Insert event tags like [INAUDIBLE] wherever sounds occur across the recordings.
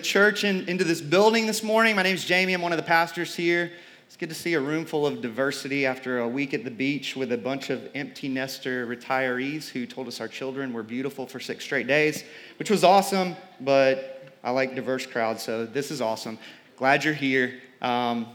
the church in, into this building this morning. My name is Jamie. I'm one of the pastors here. It's good to see a room full of diversity after a week at the beach with a bunch of empty nester retirees who told us our children were beautiful for six straight days, which was awesome, but I like diverse crowds, so this is awesome. Glad you're here. Um,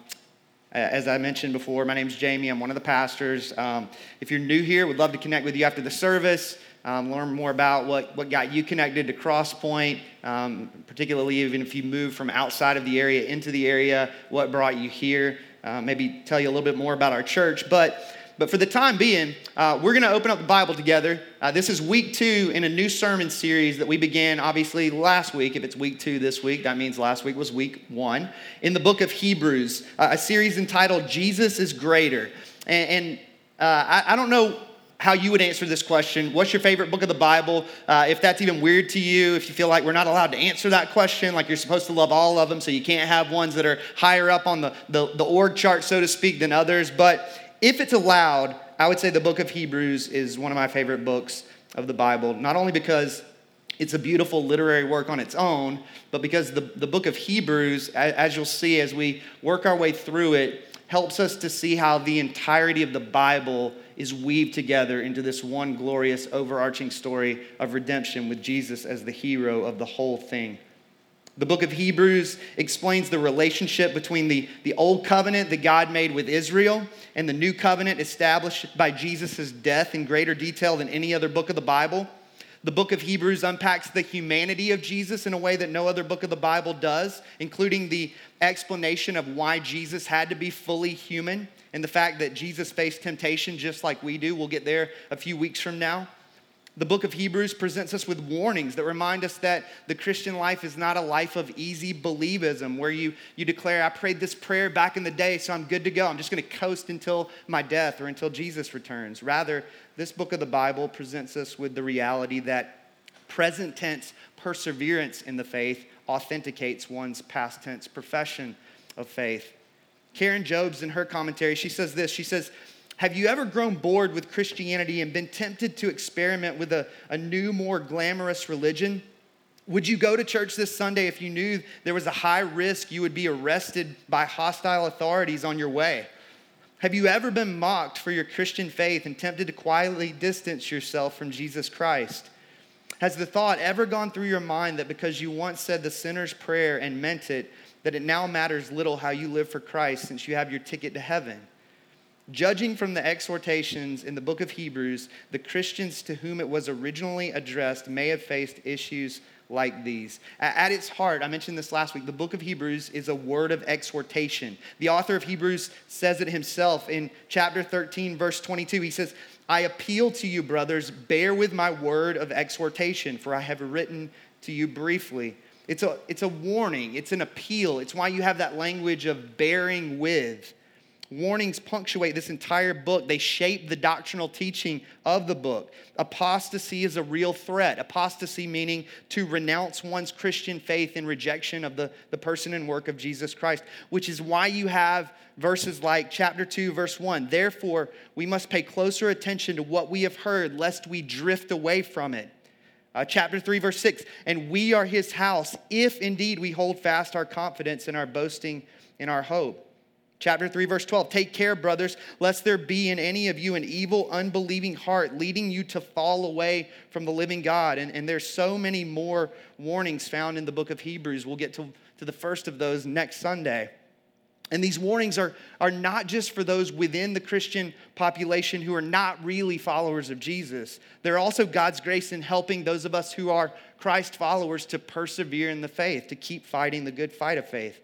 as I mentioned before, my name is Jamie. I'm one of the pastors. Um, if you're new here, we'd love to connect with you after the service um, learn more about what, what got you connected to Crosspoint, um, particularly even if you moved from outside of the area into the area, what brought you here. Uh, maybe tell you a little bit more about our church. But but for the time being, uh, we're going to open up the Bible together. Uh, this is week two in a new sermon series that we began, obviously, last week. If it's week two this week, that means last week was week one. In the book of Hebrews, uh, a series entitled Jesus is Greater. And, and uh, I, I, don't know how you would answer this question. What's your favorite book of the Bible? Uh, if that's even weird to you, if you feel like we're not allowed to answer that question, like you're supposed to love all of them, so you can't have ones that are higher up on the, the, the org chart, so to speak, than others. But if it's allowed, I would say the book of Hebrews is one of my favorite books of the Bible, not only because it's a beautiful literary work on its own, but because the, the book of Hebrews, as you'll see as we work our way through it, helps us to see how the entirety of the Bible is weaved together into this one glorious overarching story of redemption with Jesus as the hero of the whole thing. The book of Hebrews explains the relationship between the, the old covenant that God made with Israel and the new covenant established by Jesus' death in greater detail than any other book of the Bible. The book of Hebrews unpacks the humanity of Jesus in a way that no other book of the Bible does, including the explanation of why Jesus had to be fully human and the fact that Jesus faced temptation just like we do. We'll get there a few weeks from now. The book of Hebrews presents us with warnings that remind us that the Christian life is not a life of easy believism where you, you declare, I prayed this prayer back in the day, so I'm good to go. I'm just going to coast until my death or until Jesus returns. Rather, this book of the Bible presents us with the reality that present tense perseverance in the faith authenticates one's past tense profession of faith. Karen Jobes, in her commentary, she says this She says, Have you ever grown bored with Christianity and been tempted to experiment with a, a new, more glamorous religion? Would you go to church this Sunday if you knew there was a high risk you would be arrested by hostile authorities on your way? Have you ever been mocked for your Christian faith and tempted to quietly distance yourself from Jesus Christ? Has the thought ever gone through your mind that because you once said the sinner's prayer and meant it, that it now matters little how you live for Christ since you have your ticket to heaven. Judging from the exhortations in the book of Hebrews, the Christians to whom it was originally addressed may have faced issues like these. At its heart, I mentioned this last week, the book of Hebrews is a word of exhortation. The author of Hebrews says it himself in chapter 13, verse 22. He says, I appeal to you, brothers, bear with my word of exhortation, for I have written to you briefly. It's a, it's a warning, it's an appeal. It's why you have that language of bearing with. Warnings punctuate this entire book. They shape the doctrinal teaching of the book. Apostasy is a real threat. Apostasy meaning to renounce one's Christian faith in rejection of the, the person and work of Jesus Christ, which is why you have verses like chapter 2, verse 1. Therefore, we must pay closer attention to what we have heard, lest we drift away from it. Uh, chapter 3, verse 6 And we are his house, if indeed we hold fast our confidence and our boasting in our hope. Chapter 3, verse 12 Take care, brothers, lest there be in any of you an evil, unbelieving heart, leading you to fall away from the living God. And, and there's so many more warnings found in the book of Hebrews. We'll get to, to the first of those next Sunday. And these warnings are, are not just for those within the Christian population who are not really followers of Jesus. They're also God's grace in helping those of us who are Christ followers to persevere in the faith, to keep fighting the good fight of faith.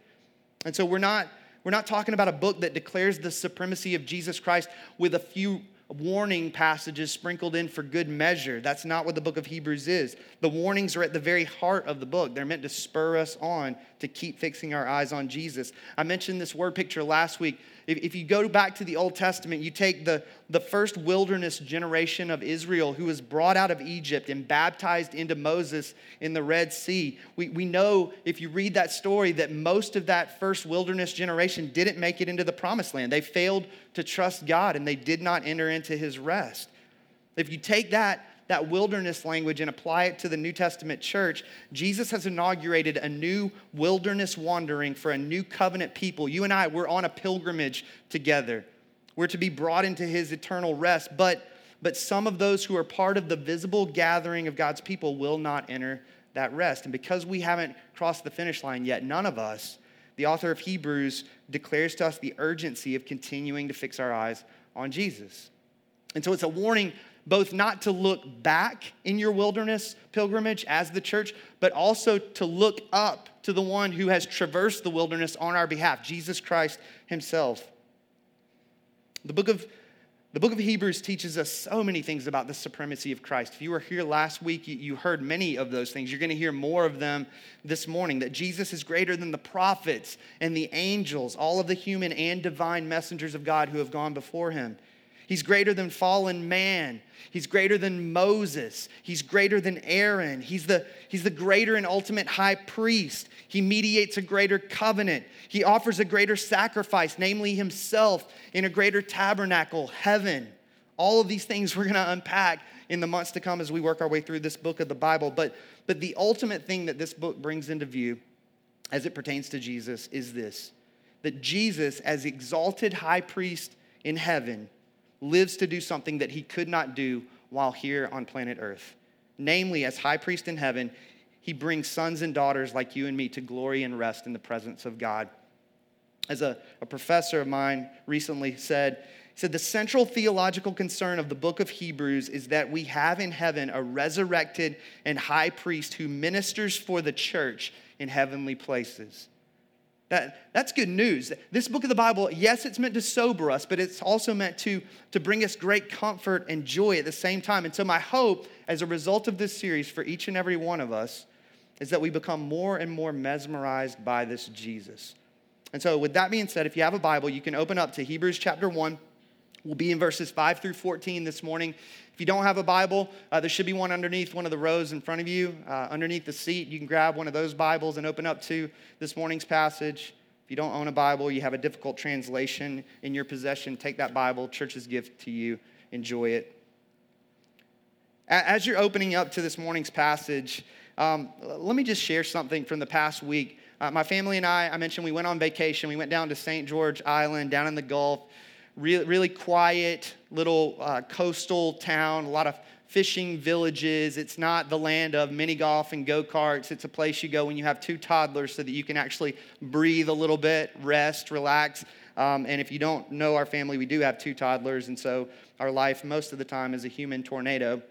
And so we're not, we're not talking about a book that declares the supremacy of Jesus Christ with a few warning passages sprinkled in for good measure. That's not what the book of Hebrews is. The warnings are at the very heart of the book. They're meant to spur us on to keep fixing our eyes on Jesus. I mentioned this word picture last week. If, if you go back to the Old Testament, you take the, the first wilderness generation of Israel who was brought out of Egypt and baptized into Moses in the Red Sea. We, we know, if you read that story, that most of that first wilderness generation didn't make it into the promised land. They failed to trust God and they did not enter into his rest. If you take that, that wilderness language and apply it to the New Testament church, Jesus has inaugurated a new wilderness wandering for a new covenant people. You and I, we're on a pilgrimage together. We're to be brought into his eternal rest, but, but some of those who are part of the visible gathering of God's people will not enter that rest. And because we haven't crossed the finish line yet, none of us, the author of Hebrews declares to us the urgency of continuing to fix our eyes on Jesus. And so it's a warning both not to look back in your wilderness pilgrimage as the church, but also to look up to the one who has traversed the wilderness on our behalf, Jesus Christ himself. The book of the book of Hebrews teaches us so many things about the supremacy of Christ. If you were here last week, you, heard many of those things. You're going to hear more of them this morning that Jesus is greater than the prophets and the angels, all of the human and divine messengers of God who have gone before him. He's greater than fallen man. He's greater than Moses. He's greater than Aaron. He's the, he's the greater and ultimate high priest. He mediates a greater covenant. He offers a greater sacrifice, namely himself, in a greater tabernacle, heaven. All of these things we're going to unpack in the months to come as we work our way through this book of the Bible. But, but the ultimate thing that this book brings into view as it pertains to Jesus is this that Jesus, as exalted high priest in heaven, lives to do something that he could not do while here on planet Earth. Namely, as high priest in heaven, he brings sons and daughters like you and me to glory and rest in the presence of God. As a, a professor of mine recently said, he said, The central theological concern of the book of Hebrews is that we have in heaven a resurrected and high priest who ministers for the church in heavenly places. That, that's good news. This book of the Bible, yes, it's meant to sober us, but it's also meant to, to bring us great comfort and joy at the same time. And so, my hope as a result of this series for each and every one of us is that we become more and more mesmerized by this Jesus. And so, with that being said, if you have a Bible, you can open up to Hebrews chapter 1. We'll be in verses 5 through 14 this morning. If you don't have a Bible, uh, there should be one underneath one of the rows in front of you, uh, underneath the seat. You can grab one of those Bibles and open up to this morning's passage. If you don't own a Bible, you have a difficult translation in your possession, take that Bible, church's gift to you. Enjoy it. As you're opening up to this morning's passage, um, let me just share something from the past week. Uh, my family and I, I mentioned we went on vacation. We went down to St. George Island, down in the Gulf really, really quiet little uh, coastal town, a lot of fishing villages. It's not the land of mini golf and go karts. It's a place you go when you have two toddlers so that you can actually breathe a little bit, rest, relax. Um, and if you don't know our family, we do have two toddlers. And so our life, most of the time, is a human tornado.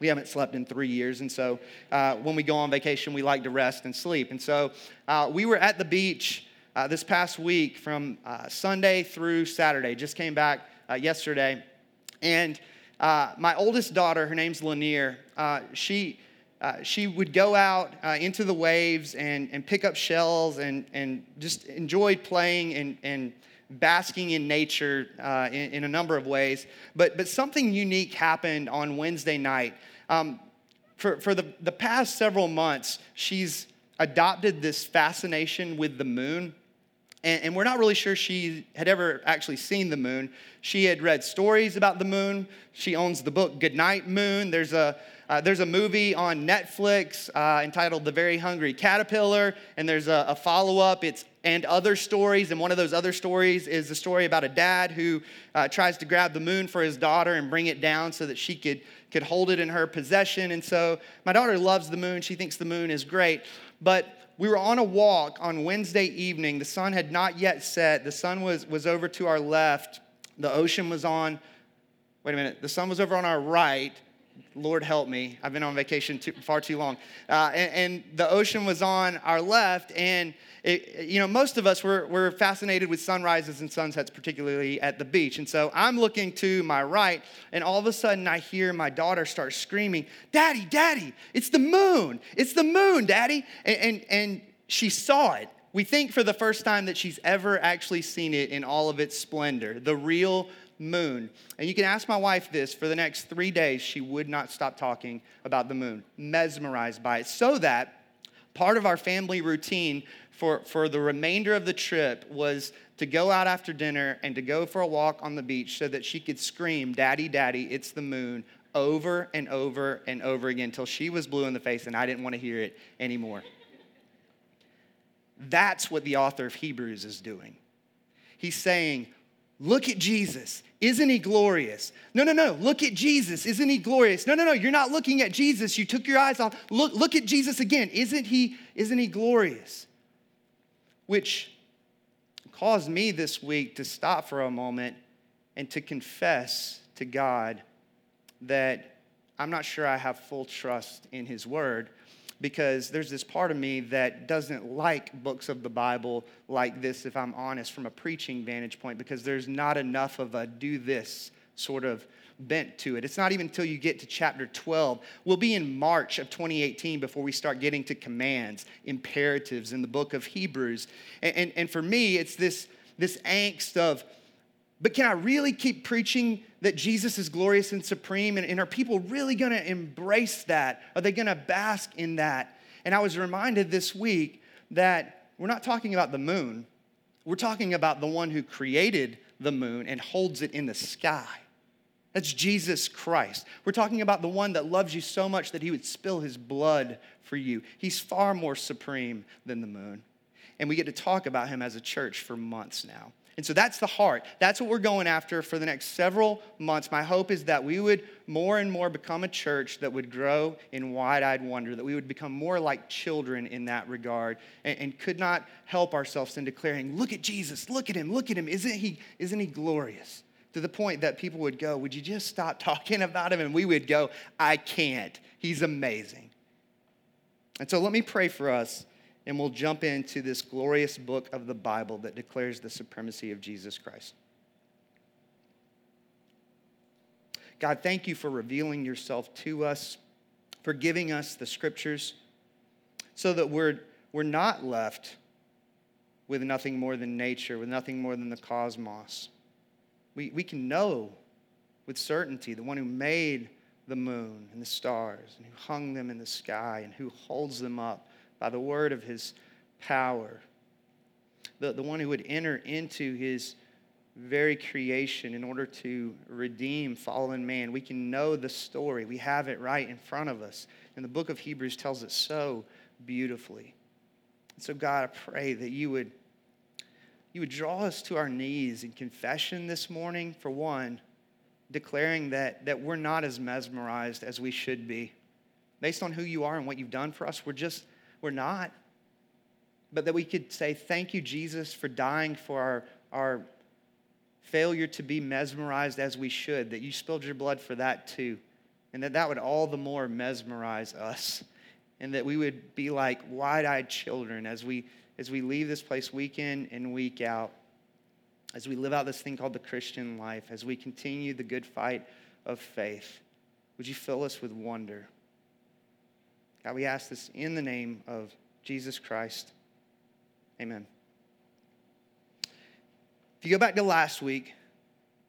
We haven't slept in three years. And so uh, when we go on vacation, we like to rest and sleep. And so uh, we were at the beach uh, this past week from uh, Sunday through Saturday. Just came back uh, yesterday. And uh, my oldest daughter, her name's Lanier, uh, she, uh, she would go out into the waves and, and pick up shells and, and just enjoyed playing and, and basking in nature in, in, a number of ways. But, but something unique happened on Wednesday night. Um, for, for the, the past several months, she's adopted this fascination with the moon. And, and, we're not really sure she had ever actually seen the moon. She had read stories about the moon. She owns the book Goodnight Moon. There's a, uh, there's a movie on Netflix uh, entitled The Very Hungry Caterpillar, and there's a, a follow up. It's and other stories. And one of those other stories is the story about a dad who uh, tries to grab the moon for his daughter and bring it down so that she could, could hold it in her possession. And so my daughter loves the moon. She thinks the moon is great. But we were on a walk on Wednesday evening. The sun had not yet set. The sun was, was over to our left. The ocean was on, wait a minute, the sun was over on our right. Lord help me. I've been on vacation too, far too long. Uh, and, and, the ocean was on our left. And, it, you know, most of us were, were fascinated with sunrises and sunsets, particularly at the beach. And so I'm looking to my right, and all of a sudden I hear my daughter start screaming, Daddy, Daddy, it's the moon. It's the moon, Daddy. And, and, and she saw it. We think for the first time that she's ever actually seen it in all of its splendor, the real moon. And you can ask my wife this for the next three days, she would not stop talking about the moon, mesmerized by it. So that part of our family routine for, for the remainder of the trip was to go out after dinner and to go for a walk on the beach so that she could scream, Daddy, Daddy, it's the moon, over and over and over again until she was blue in the face and I didn't want to hear it anymore. That's what the author of Hebrews is doing. He's saying, Look at Jesus. Isn't he glorious? No, no, no. Look at Jesus. Isn't he glorious? No, no, no. You're not looking at Jesus. You took your eyes off. Look, look at Jesus again. Isn't he, isn't he glorious? Which caused me this week to stop for a moment and to confess to God that I'm not sure I have full trust in his word because there's this part of me that doesn't like books of the Bible like this, if I'm honest, from a preaching vantage point, because there's not enough of a do this sort of bent to it. It's not even until you get to chapter 12. We'll be in March of 2018 before we start getting to commands, imperatives in the book of Hebrews. And, and, and for me, it's this, this angst of, but can I really keep preaching that Jesus is glorious and supreme? And, and are people really going to embrace that? Are they going to bask in that? And I was reminded this week that we're not talking about the moon, we're talking about the one who created the moon and holds it in the sky. That's Jesus Christ. We're talking about the one that loves you so much that he would spill his blood for you. He's far more supreme than the moon. And we get to talk about him as a church for months now. And so that's the heart. That's what we're going after for the next several months. My hope is that we would more and more become a church that would grow in wide eyed wonder, that we would become more like children in that regard, and, and, could not help ourselves in declaring, Look at Jesus, look at him, look at him. Isn't he, isn't he glorious? To the point that people would go, Would you just stop [LAUGHS] talking about him? And we would go, I can't. He's amazing. And so let me pray for us and we'll jump into this glorious book of the Bible that declares the supremacy of Jesus Christ. God, thank you for revealing yourself to us, for giving us the scriptures, so that we're, we're not left with nothing more than nature, with nothing more than the cosmos. We, we can know with certainty the one who made the moon and the stars, and who hung them in the sky, and who holds them up by the word of his power. The, the one who would enter into his very creation in order to redeem fallen man. We can know the story, we have it right in front of us. And the book of Hebrews tells it so beautifully. So, God, I pray that you would, you would draw us to our knees in confession this morning, for one, declaring that, that we're not as mesmerized as we should be. Based on who you are and what you've done for us, we're just we're not. But that we could say, Thank you, Jesus, for dying for our, our failure to be mesmerized as we should, that you spilled your blood for that too. And that that would all the more mesmerize us. And that we would be like wide eyed children as we, as we leave this place week in and week out, as we live out this thing called the Christian life, as we continue the good fight of faith. Would you fill us with wonder? God, we ask this in the name of Jesus Christ. Amen. If you go back to last week,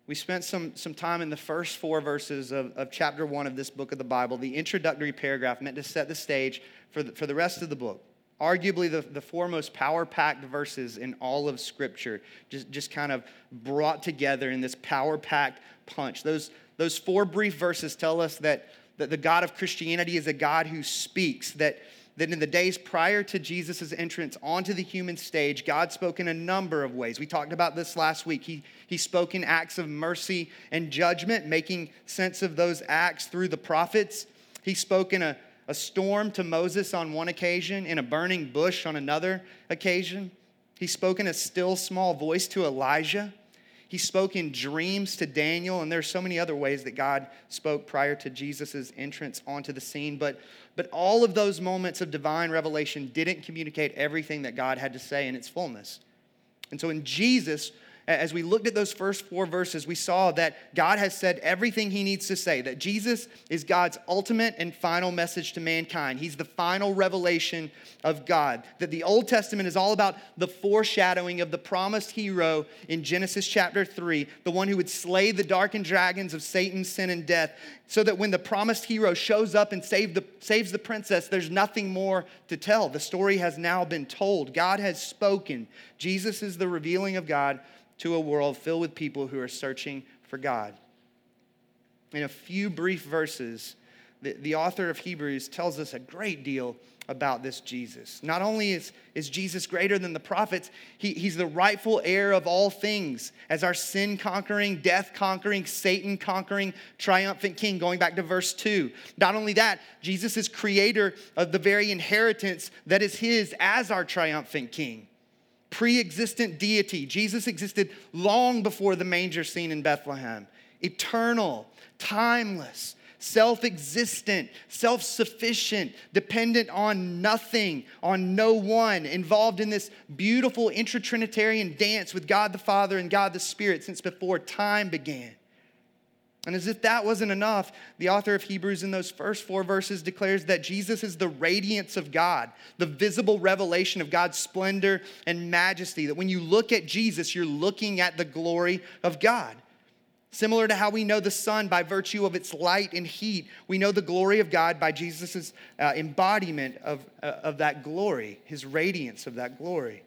we spent some, some time in the first four verses of, of chapter one of this book of the Bible, the introductory paragraph meant to set the stage for the, for the rest of the book. Arguably the, the four most power packed verses in all of Scripture, just, just kind of brought together in this power packed punch. Those, those four brief verses tell us that that the God of Christianity is a God who speaks, that, that in the days prior to Jesus' entrance onto the human stage, God spoke in a number of ways. We talked about this last week. He, he spoke in acts of mercy and judgment, making sense of those acts through the prophets. He spoke in a, a storm to Moses on one occasion, in a burning bush on another occasion. He spoke in a still small voice to Elijah. He spoke in dreams to Daniel, and there's so many other ways that God spoke prior to Jesus' entrance onto the scene. But, but all of those moments of divine revelation didn't communicate everything that God had to say in its fullness. And so in Jesus, as we looked at those first four verses, we saw that God has said everything he needs to say, that Jesus is God's ultimate and final message to mankind. He's the final revelation of God. That the Old Testament is all about the foreshadowing of the promised hero in Genesis chapter 3, the one who would slay the darkened dragons of Satan, sin, and death, so that when the promised hero shows up and save the, saves the princess, there's nothing more to tell. The story has now been told. God has spoken. Jesus is the revealing of God to a world filled with people who are searching for God. in a few brief verses, the, the author of Hebrews tells us a great deal about this Jesus. Not only is, is Jesus greater than the prophets, he, he's the rightful heir of all things as our sin conquering, death conquering, Satan conquering, triumphant king, going back to verse 2. Not only that, Jesus is creator of the very inheritance that is his as our triumphant king. Pre existent deity. Jesus existed long before the manger scene in Bethlehem, eternal, timeless self existent, self sufficient, dependent on nothing, on no one, involved in this beautiful intra Trinitarian dance with God the Father and God the Spirit since before time began. And as if that wasn't enough, the author of Hebrews in those first four verses declares that Jesus is the radiance of God, the visible revelation of God's splendor and majesty. That when you look at Jesus, you're looking at the glory of God. Similar to how we know the sun by virtue of its light and heat, we know the glory of God by Jesus' uh, embodiment of, uh, of that glory, his radiance of that glory.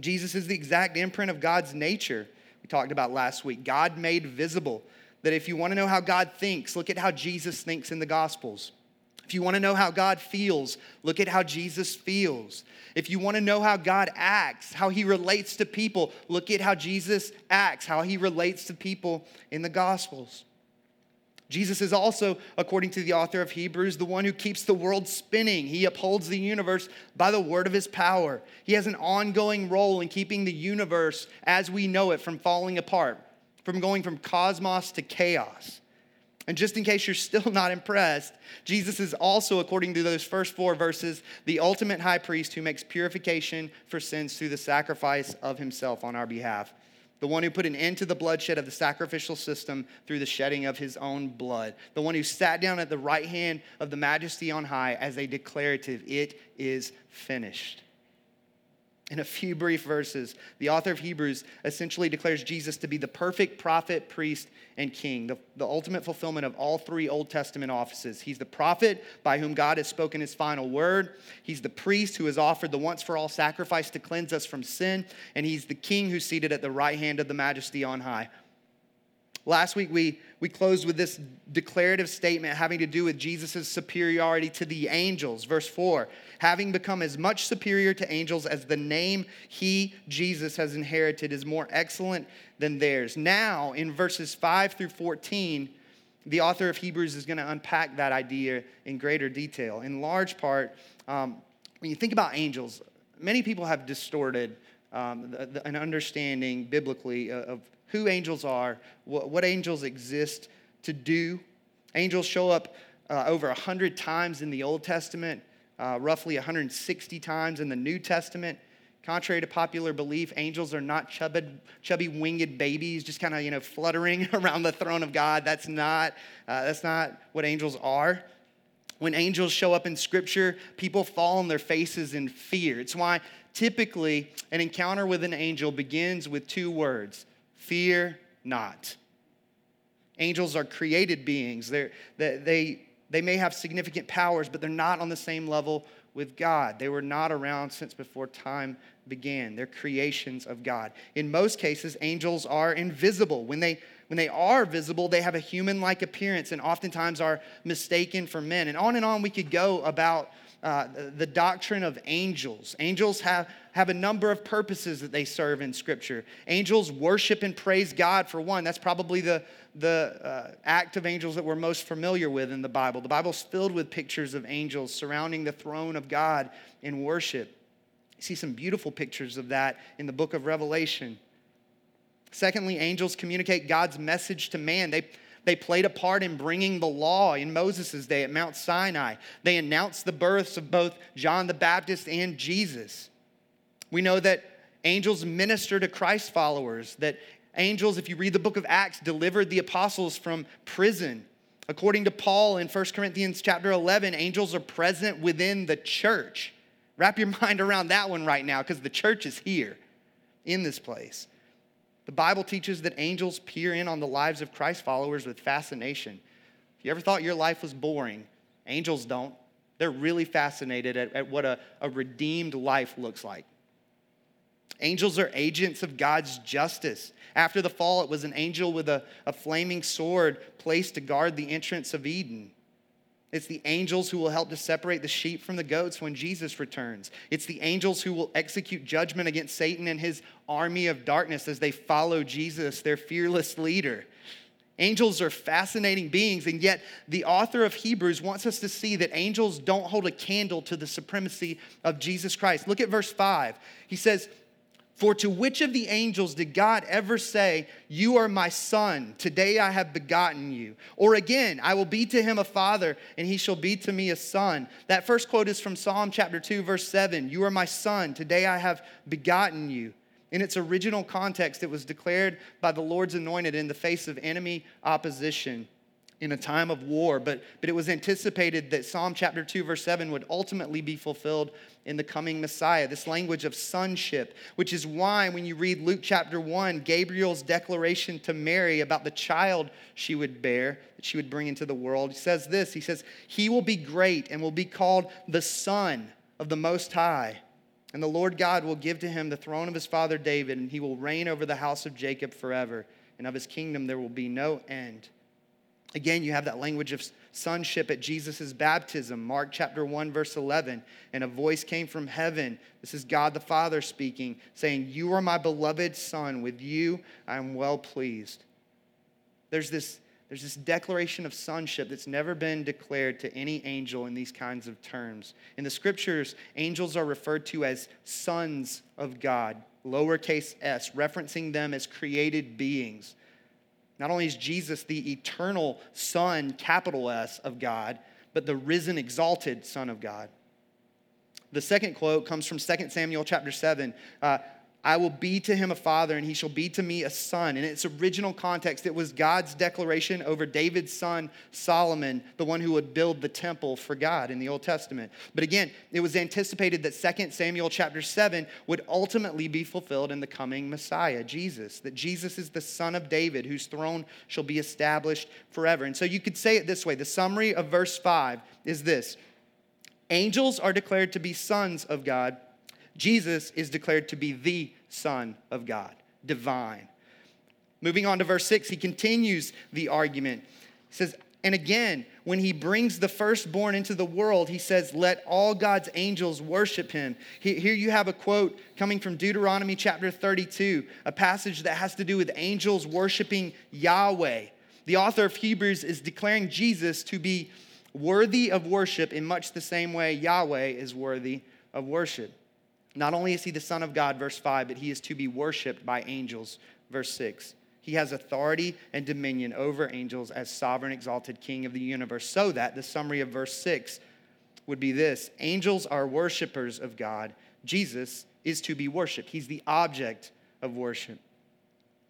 Jesus is the exact imprint of God's nature we talked about last week. God made visible. That if you want to know how God thinks, look at how Jesus thinks in the Gospels. If you want to know how God feels, look at how Jesus feels. If you want to know how God acts, how he relates to people, look at how Jesus acts, how he relates to people in the Gospels. Jesus is also, according to the author of Hebrews, the one who keeps the world spinning. He upholds the universe by the word of his power. He has an ongoing role in keeping the universe as we know it from falling apart, from going from cosmos to chaos. And just in case you're still [LAUGHS] not impressed, Jesus is also, according to those first four verses, the ultimate high priest who makes purification for sins through the sacrifice of himself on our behalf. The one who put an end to the bloodshed of the sacrificial system through the shedding of his own blood. The one who sat down at the right hand of the majesty on high as a declarative, it is finished in a few brief verses, the author of Hebrews essentially declares Jesus to be the perfect prophet, priest, and king, the, the ultimate fulfillment of all three Old Testament offices. He's the prophet by whom God has spoken his final word, he's the priest who has offered the once for all sacrifice to cleanse us from sin, and he's the king who's seated at the right hand of the majesty on high. Last week, we, we closed with this declarative statement having to do with Jesus' superiority to the angels. Verse 4 having become as much superior to angels as the name he, Jesus, has inherited is more excellent than theirs. Now, in verses 5 through 14, the author of Hebrews is going to unpack that idea in greater detail. In large part, um, when you think about angels, many people have distorted um, an understanding biblically of who angels are, what, what angels exist to do. Angels show up uh, over 100 times in the Old Testament uh, roughly 160 times in the New Testament. Contrary to popular belief, angels are not chubby, chubby winged babies just kind of you know fluttering [LAUGHS] around the throne of God. That's not uh, that's not what angels are. When angels show up in Scripture, people fall on their faces in fear. It's why typically an encounter with an angel begins with two words: "Fear not." Angels are created beings. They're, they, they they may have significant powers, but they're not on the same level with God. They were not around since before time began. They're creations of God. In most cases, angels are invisible. When they when they are visible, they have a human like appearance and oftentimes are mistaken for men. And on and on we could go about uh, the doctrine of angels. Angels have, have a number of purposes that they serve in Scripture. Angels worship and praise God, for one. That's probably the, the uh, act of angels that we're most familiar with in the Bible. The Bible's filled with pictures of angels surrounding the throne of God in worship. You see some beautiful pictures of that in the book of Revelation. Secondly, angels communicate God's message to man. They, they played a part in bringing the law in Moses' day at Mount Sinai. They announced the births of both John the Baptist and Jesus. We know that angels minister to Christ followers, that angels, if you read the book of Acts, delivered the apostles from prison. According to Paul in 1 Corinthians chapter 11, angels are present within the church. Wrap your [LAUGHS] mind around that one right now because the church is here in this place. The Bible teaches that angels peer in on the lives of Christ followers with fascination. If you ever thought your life was boring, angels don't. They're really fascinated at, at what a, a redeemed life looks like. Angels are agents of God's justice. After the fall, it was an angel with a, a flaming sword placed to guard the entrance of Eden. It's the angels who will help to separate the sheep from the goats when Jesus returns. It's the angels who will execute judgment against Satan and his army of darkness as they follow Jesus, their fearless leader. Angels are fascinating beings, and yet the author of Hebrews wants us to see that angels don't hold a candle to the supremacy of Jesus Christ. Look at verse 5. He says, for to which of the angels did God ever say, You are my son, today I have begotten you? Or again, I will be to him a father, and he shall be to me a son. That first quote is from Psalm chapter 2, verse 7 You are my son, today I have begotten you. In its original context, it was declared by the Lord's anointed in the face of enemy opposition in a time of war, but, but it was anticipated that Psalm chapter 2, verse 7 would ultimately be fulfilled in the coming Messiah, this language of sonship, which is why when you read Luke chapter 1, Gabriel's declaration to Mary about the child she would bear, that she would bring into the world, he says this He says, He will be great and will be called the Son of the Most High. And the Lord God will give to him the throne of his father David, and he will reign over the house of Jacob forever, and of his kingdom there will be no end. Again, you have that language of sonship at Jesus' baptism, Mark chapter 1, verse 11. And a voice came from heaven. This is God the Father speaking, saying, You are my beloved Son. With you I am well pleased. There's this, there's this declaration of sonship that's never been declared to any angel in these kinds of terms. In the scriptures, angels are referred to as sons of God, lowercase s, referencing them as created beings. Not only is Jesus the eternal Son, capital S, of God, but the risen, exalted Son of God. The second quote comes from 2 Samuel chapter 7. Uh, I will be to him a father, and he shall be to me a son. In its original context, it was God's declaration over David's son Solomon, the one who would build the temple for God in the Old Testament. But again, it was anticipated that 2 Samuel chapter 7 would ultimately be fulfilled in the coming Messiah, Jesus. That Jesus is the son of David, whose throne shall be established forever. And so you could say it this way the summary of verse 5 is this Angels are declared to be sons of God Jesus is declared to be the Son of God, divine. Moving on to verse 6, he continues the argument. He says, and again, when he brings the firstborn into the world, he says, Let all God's angels worship him. Here you have a quote coming from Deuteronomy chapter 32, a passage that has to do with angels worshiping Yahweh. The author of Hebrews is declaring Jesus to be worthy of worship in much the same way Yahweh is worthy of worship. Not only is he the Son of God, verse 5, but he is to be worshiped by angels, verse 6. He has authority and dominion over angels as sovereign, exalted King of the universe, so that the summary of verse 6 would be this Angels are worshipers of God. Jesus is to be worshiped, he's the object of worship.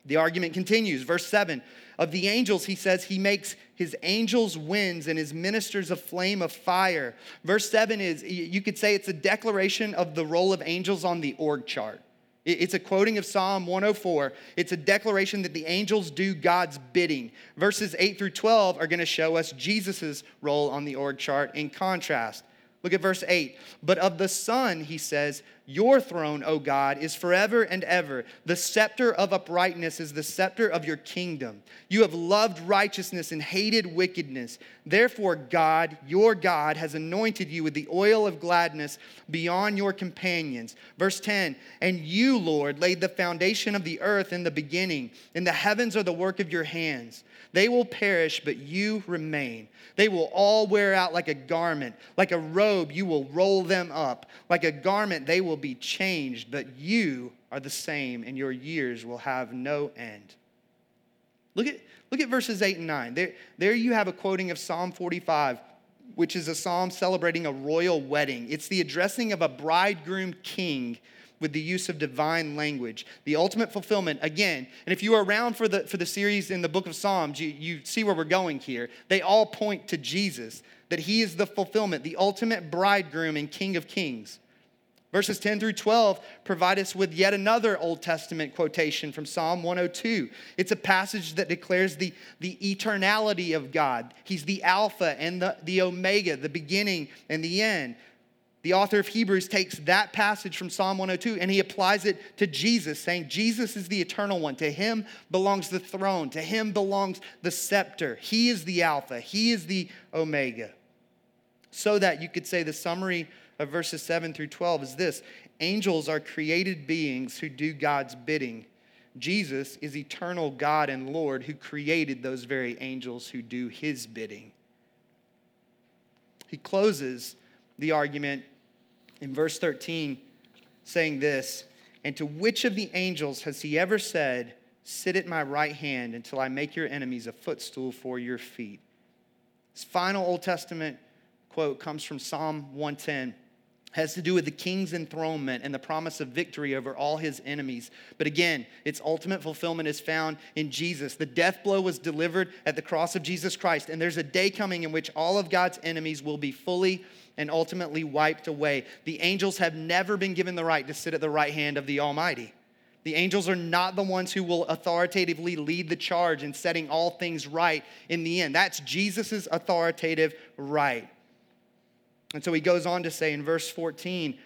The argument continues. Verse 7 Of the angels, he says, he makes his angels winds and his ministers a flame of fire. Verse 7 is, you could say it's a declaration of the role of angels on the org chart. It's a quoting of Psalm 104. It's a declaration that the angels do God's bidding. Verses 8 through 12 are going to show us Jesus' role on the org chart in contrast. Look at verse 8. But of the Son, he says, Your throne, O God, is forever and ever. The scepter of uprightness is the scepter of your kingdom. You have loved righteousness and hated wickedness. Therefore, God, your God, has anointed you with the oil of gladness beyond your companions. Verse 10 And you, Lord, laid the foundation of the earth in the beginning, and the heavens are the work of your hands. They will perish, but you remain. They will all wear out like a garment. Like a robe, you will roll them up. Like a garment, they will be changed, but you are the same, and your years will have no end. Look at, look at verses 8 and 9. There, there you have a quoting of Psalm 45, which is a psalm celebrating a royal wedding. It's the addressing of a bridegroom king with the use of divine language. The ultimate fulfillment, again, and if you are around for the, for the series in the book of Psalms, you, you see where we're going here. They all point to Jesus, that he is the fulfillment, the ultimate bridegroom and king of kings. Verses 10 through 12 provide us with yet another Old Testament quotation from Psalm 102. It's a passage that declares the, the eternality of God. He's the Alpha and the, the Omega, the beginning and the end. The author of Hebrews takes that passage from Psalm 102 and he applies it to Jesus, saying, Jesus is the eternal one. To him belongs the throne, to him belongs the scepter. He is the Alpha, he is the Omega. So that you could say the summary of verses 7 through 12 is this Angels are created beings who do God's bidding. Jesus is eternal God and Lord who created those very angels who do his bidding. He closes the argument in verse 13 saying this And to which of the angels has he ever said, Sit at my right hand until I make your enemies a footstool for your feet? This final Old Testament quote comes from Psalm 110 has to do with the king's enthronement and the promise of victory over all his enemies. But again, its ultimate fulfillment is found in Jesus. The death blow was delivered at the cross of Jesus Christ, and there's a day coming in which all of God's enemies will be fully and ultimately wiped away. The angels have never been given the right to sit at the right hand of the Almighty. The angels are not the ones who will authoritatively lead the charge in setting all things right in the end. That's Jesus' authoritative right. And so he goes on to say in verse 14,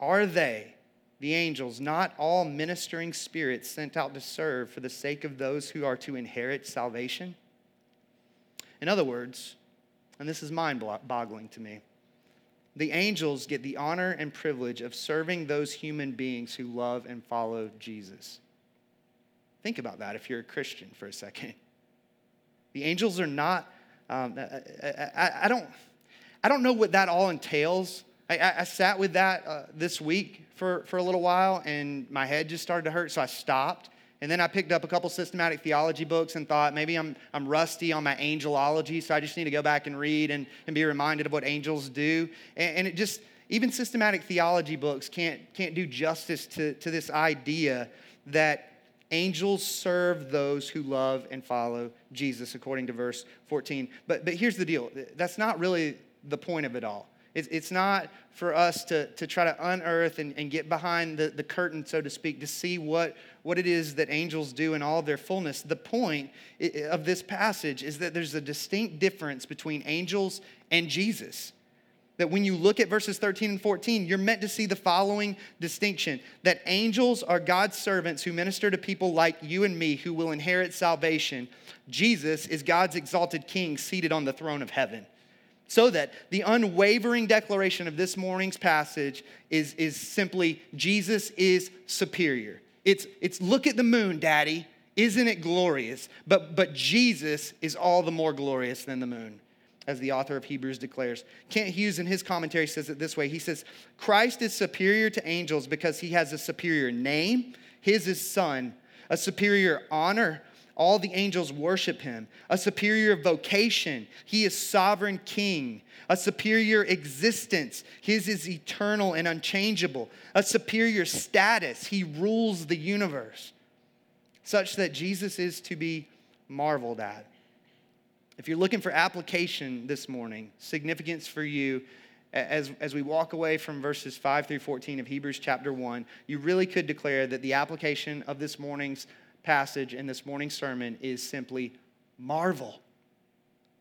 Are they, the angels, not all ministering spirits sent out to serve for the sake of those who are to inherit salvation? In other words, and this is mind boggling to me, the angels get the honor and privilege of serving those human beings who love and follow Jesus. Think about that if you're a Christian for a second. The angels are not, um, I, I, I, don't, I don't know what that all entails. I, I sat with that uh, this week for, for a little while and my head just started to hurt, so I stopped. And then I picked up a couple systematic theology books and thought maybe I'm, I'm rusty on my angelology, so I just need to go back and read and, and be reminded of what angels do. And, and it just, even systematic theology books can't, can't do justice to, to this idea that angels serve those who love and follow Jesus, according to verse 14. But, but here's the deal that's not really the point of it all. It's, it's not for us to, to try to unearth and, and get behind the, the curtain, so to speak, to see what, what it is that angels do in all of their fullness. The point of this passage is that there's a distinct difference between angels and Jesus. That when you look at verses 13 and 14, you're meant to see the following distinction that angels are God's servants who minister to people like you and me who will inherit salvation. Jesus is God's exalted king seated on the throne of heaven. So that the unwavering declaration of this morning's passage is, is simply Jesus is superior. It's, it's look at the moon, Daddy. Isn't it glorious? But, but Jesus is all the more glorious than the moon, as the author of Hebrews declares. Kent Hughes, in his commentary, says it this way He says, Christ is superior to angels because he has a superior name, his is Son, a superior honor, all the angels worship him. A superior vocation. He is sovereign king. A superior existence. His is eternal and unchangeable. A superior status. He rules the universe. Such that Jesus is to be marveled at. If you're looking for application this morning, significance for you, as, as we walk away from verses 5 through 14 of Hebrews chapter 1, you really could declare that the application of this morning's passage in this morning's sermon is simply marvel.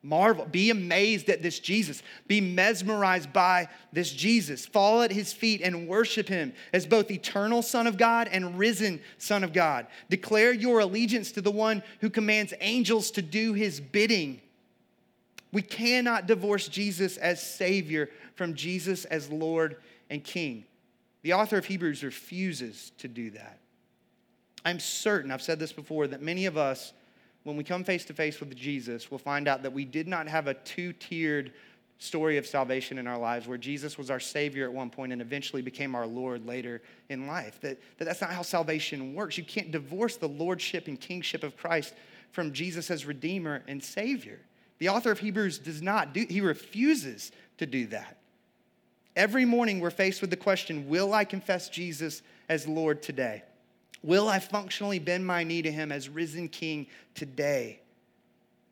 Marvel. Be amazed at this Jesus. Be mesmerized by this Jesus. Fall at his feet and worship him as both eternal Son of God and risen Son of God. Declare your allegiance to the one who commands angels to do his bidding. We cannot divorce Jesus as Savior from Jesus as Lord and King. The author of Hebrews refuses to do that. I'm certain, I've said this before, that many of us, when we come face to face with Jesus, will find out that we did not have a two tiered story of salvation in our lives where Jesus was our Savior at one point and eventually became our Lord later in life. That, that that's not how salvation works. You can't divorce the Lordship and Kingship of Christ from Jesus as Redeemer and Savior. The author of Hebrews does not do, he refuses to do that. Every morning we're faced with the question Will I confess Jesus as Lord today? Will I functionally bend my knee to him as risen king today?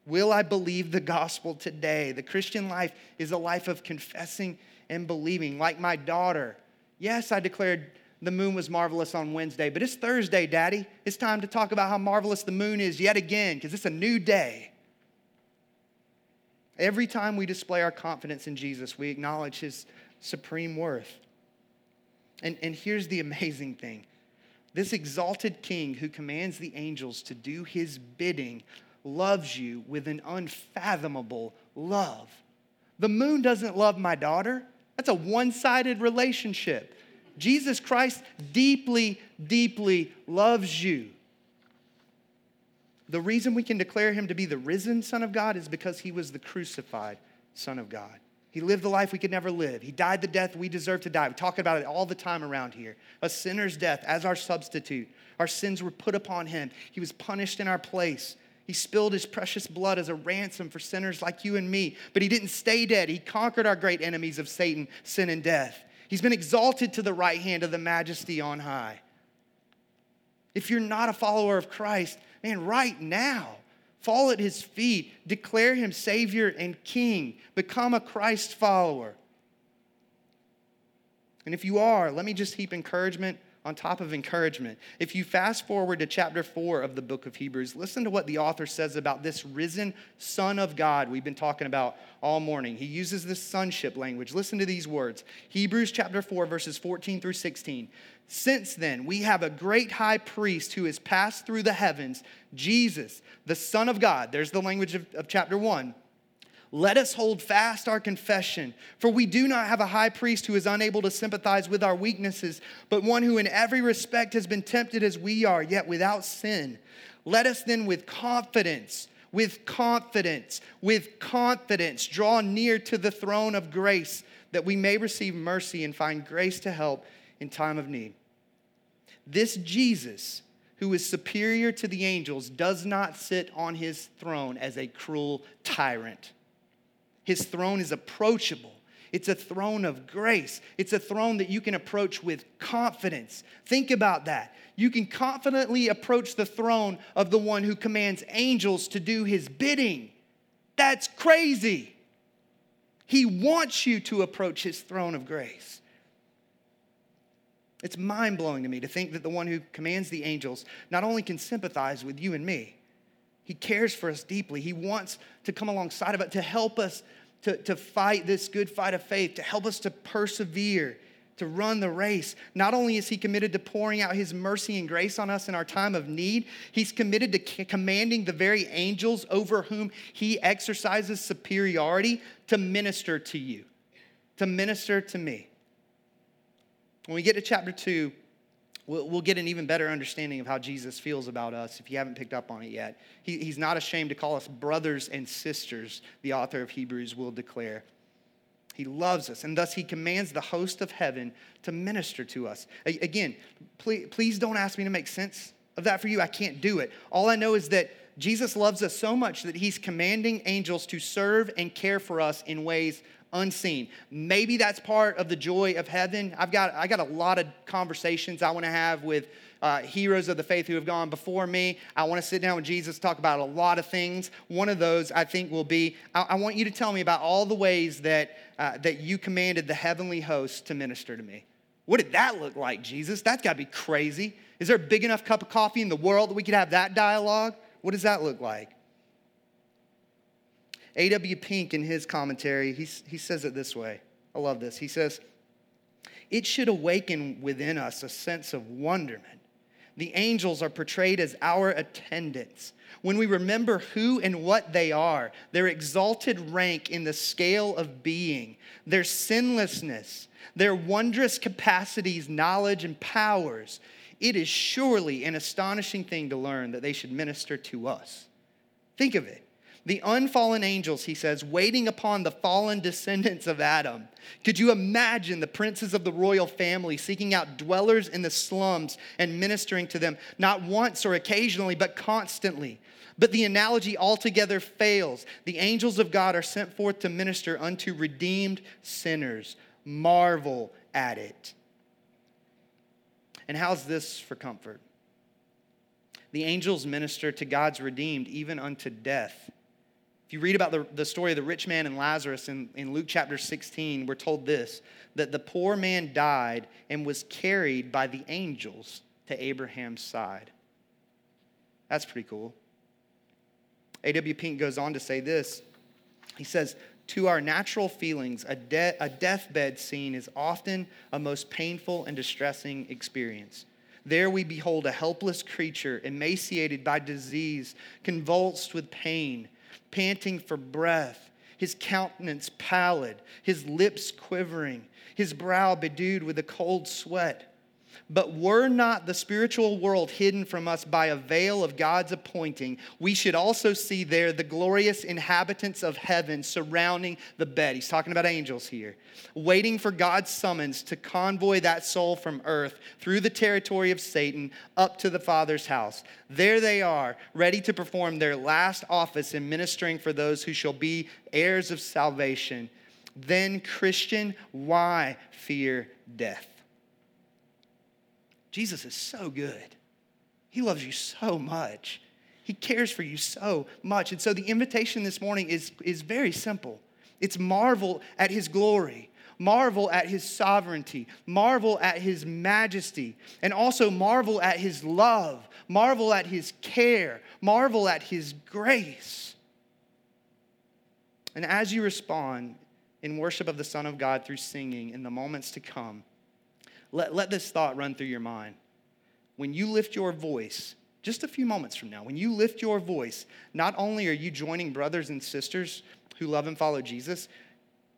Will I believe the gospel today? The Christian life is a life of confessing and believing. Like my daughter, yes, I declared the moon was marvelous on Wednesday, but it's Thursday, Daddy. It's time to talk about how marvelous the moon is yet again because it's a new day. Every time we display our confidence in Jesus, we acknowledge his supreme worth. And, and here's the [LAUGHS] amazing thing this exalted king who commands the angels to do his bidding loves you with an unfathomable love. The moon doesn't love my daughter, that's a one sided relationship. Jesus Christ deeply, deeply loves you. The reason we can declare him to be the risen Son of God is because he was the crucified Son of God. He lived the life we could never live. He died the death we deserve to die. We talk about it all the time around here. A sinner's death as our substitute. Our sins were put upon him. He was punished in our place. He spilled his precious blood as a ransom for sinners like you and me. But he didn't stay dead. He conquered our great enemies of Satan, sin, and death. He's been exalted to the right hand of the majesty on high. If you're not a follower of Christ, man, right now, fall at his feet, declare him Savior and King, become a Christ follower. And if you are, let me just heap encouragement on top of encouragement. If you fast forward to chapter 4 of the book of Hebrews, listen to what the author says about this risen Son of God we've been talking about all morning. He uses this sonship language. Listen to these words Hebrews chapter 4, verses 14 through 16. Since then, we have a great high priest who has passed through the heavens, Jesus, the Son of God. There's the language of, of chapter 1 let us hold fast our confession, for we do not have a high priest who is unable to sympathize with our weaknesses, but one who in every respect has been tempted as we are, yet without sin. Let us then with confidence, with confidence, with confidence draw near to the throne of grace that we may receive mercy and find grace to help in time of need. This Jesus, who is superior to the angels, does not sit on his throne as a cruel tyrant his throne is approachable. It's a throne of grace. It's a throne that you can approach with confidence. Think about that. You can confidently approach the throne of the one who commands angels to do his bidding. That's crazy. He wants you to approach his throne of grace. It's mind blowing to me to think that the one who commands the angels not only can sympathize with you and me, he cares for us deeply. He wants to come alongside of us, to help us to, to fight this good fight of faith, to help us to persevere, to run the race. Not only is He committed to pouring out His mercy and grace on us in our time of need, He's committed to commanding the very angels over whom He exercises superiority to minister to you, to minister to me. When we get to chapter 2, we'll, we'll get an even better understanding of how Jesus feels about us if you haven't picked up on it yet. He, he's not ashamed to call us brothers and sisters, the author of Hebrews will declare. He loves us, and thus he commands the host of heaven to minister to us. Again, please, please don't ask me to make sense of that for you. I can't do it. All I know is that Jesus loves us so much that he's commanding angels to serve and care for us in ways unseen. Maybe that's part of the joy of heaven. I've got, I got a lot of conversations I want to have with uh, heroes of the faith who have gone before me. I want to sit down with Jesus, talk about a lot of things. One of those, I think, will be I, I want you to tell me about all the ways that, uh, that you commanded the heavenly host to minister to me. What did that look like, Jesus? That's got to be crazy. Is there a big enough cup of coffee in the world that we could have that dialogue? What does that look like? A.W. Pink, in his commentary, he, he says it this way. I love this. He says, It should awaken within us a sense of wonderment. The angels are portrayed as our attendants. When we remember who and what they are, their exalted rank in the scale of being, their sinlessness, their wondrous capacities, knowledge, and powers, it is surely an astonishing thing to learn that they should minister to us. Think of it. The unfallen angels, he says, waiting upon the fallen descendants of Adam. Could you imagine the princes of the royal family seeking out dwellers in the slums and ministering to them, not once or occasionally, but constantly? But the analogy altogether fails. The angels of God are sent forth to minister unto redeemed sinners. Marvel at it. And how's this for comfort? The angels minister to God's redeemed even unto death. If you read about the, the story of the rich man and Lazarus in, in Luke chapter 16, we're told this that the poor man died and was carried by the angels to Abraham's side. That's pretty cool. A.W. Pink goes on to say this. He says, To our natural feelings, a, de- a deathbed scene is often a most painful and distressing experience. There we behold a helpless creature, emaciated by disease, convulsed with pain, panting for breath, his countenance pallid, his lips quivering, his brow bedewed with a cold sweat. But were not the spiritual world hidden from us by a veil of God's appointing, we should also see there the glorious inhabitants of heaven surrounding the bed. He's talking about angels here, waiting for God's summons to convoy that soul from earth through the territory of Satan up to the Father's house. There they are, ready to perform their last office in ministering for those who shall be heirs of salvation. Then, Christian, why fear death? Jesus is so good. He loves you so much. He cares for you so much. And so the invitation this morning is, is very simple it's marvel at his glory, marvel at his sovereignty, marvel at his majesty, and also marvel at his love, marvel at his care, marvel at his grace. And as you respond in worship of the Son of God through singing in the moments to come, let, let this thought run through your mind. When you lift your voice, just a few moments from now, when you lift your voice, not only are you joining brothers and sisters who love and follow Jesus,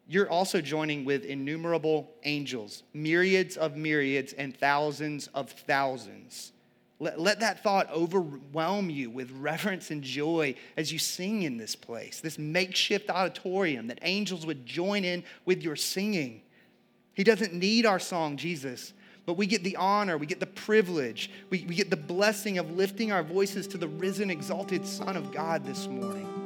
you're also joining with innumerable angels, myriads of myriads, and thousands of thousands. Let, let that thought overwhelm you with reverence and joy as you sing in this place, this makeshift auditorium, that angels would join in with your singing. He doesn't need our song, Jesus, but we get the honor, we get the privilege, we, we get the blessing of lifting our voices to the risen, exalted Son of God this morning.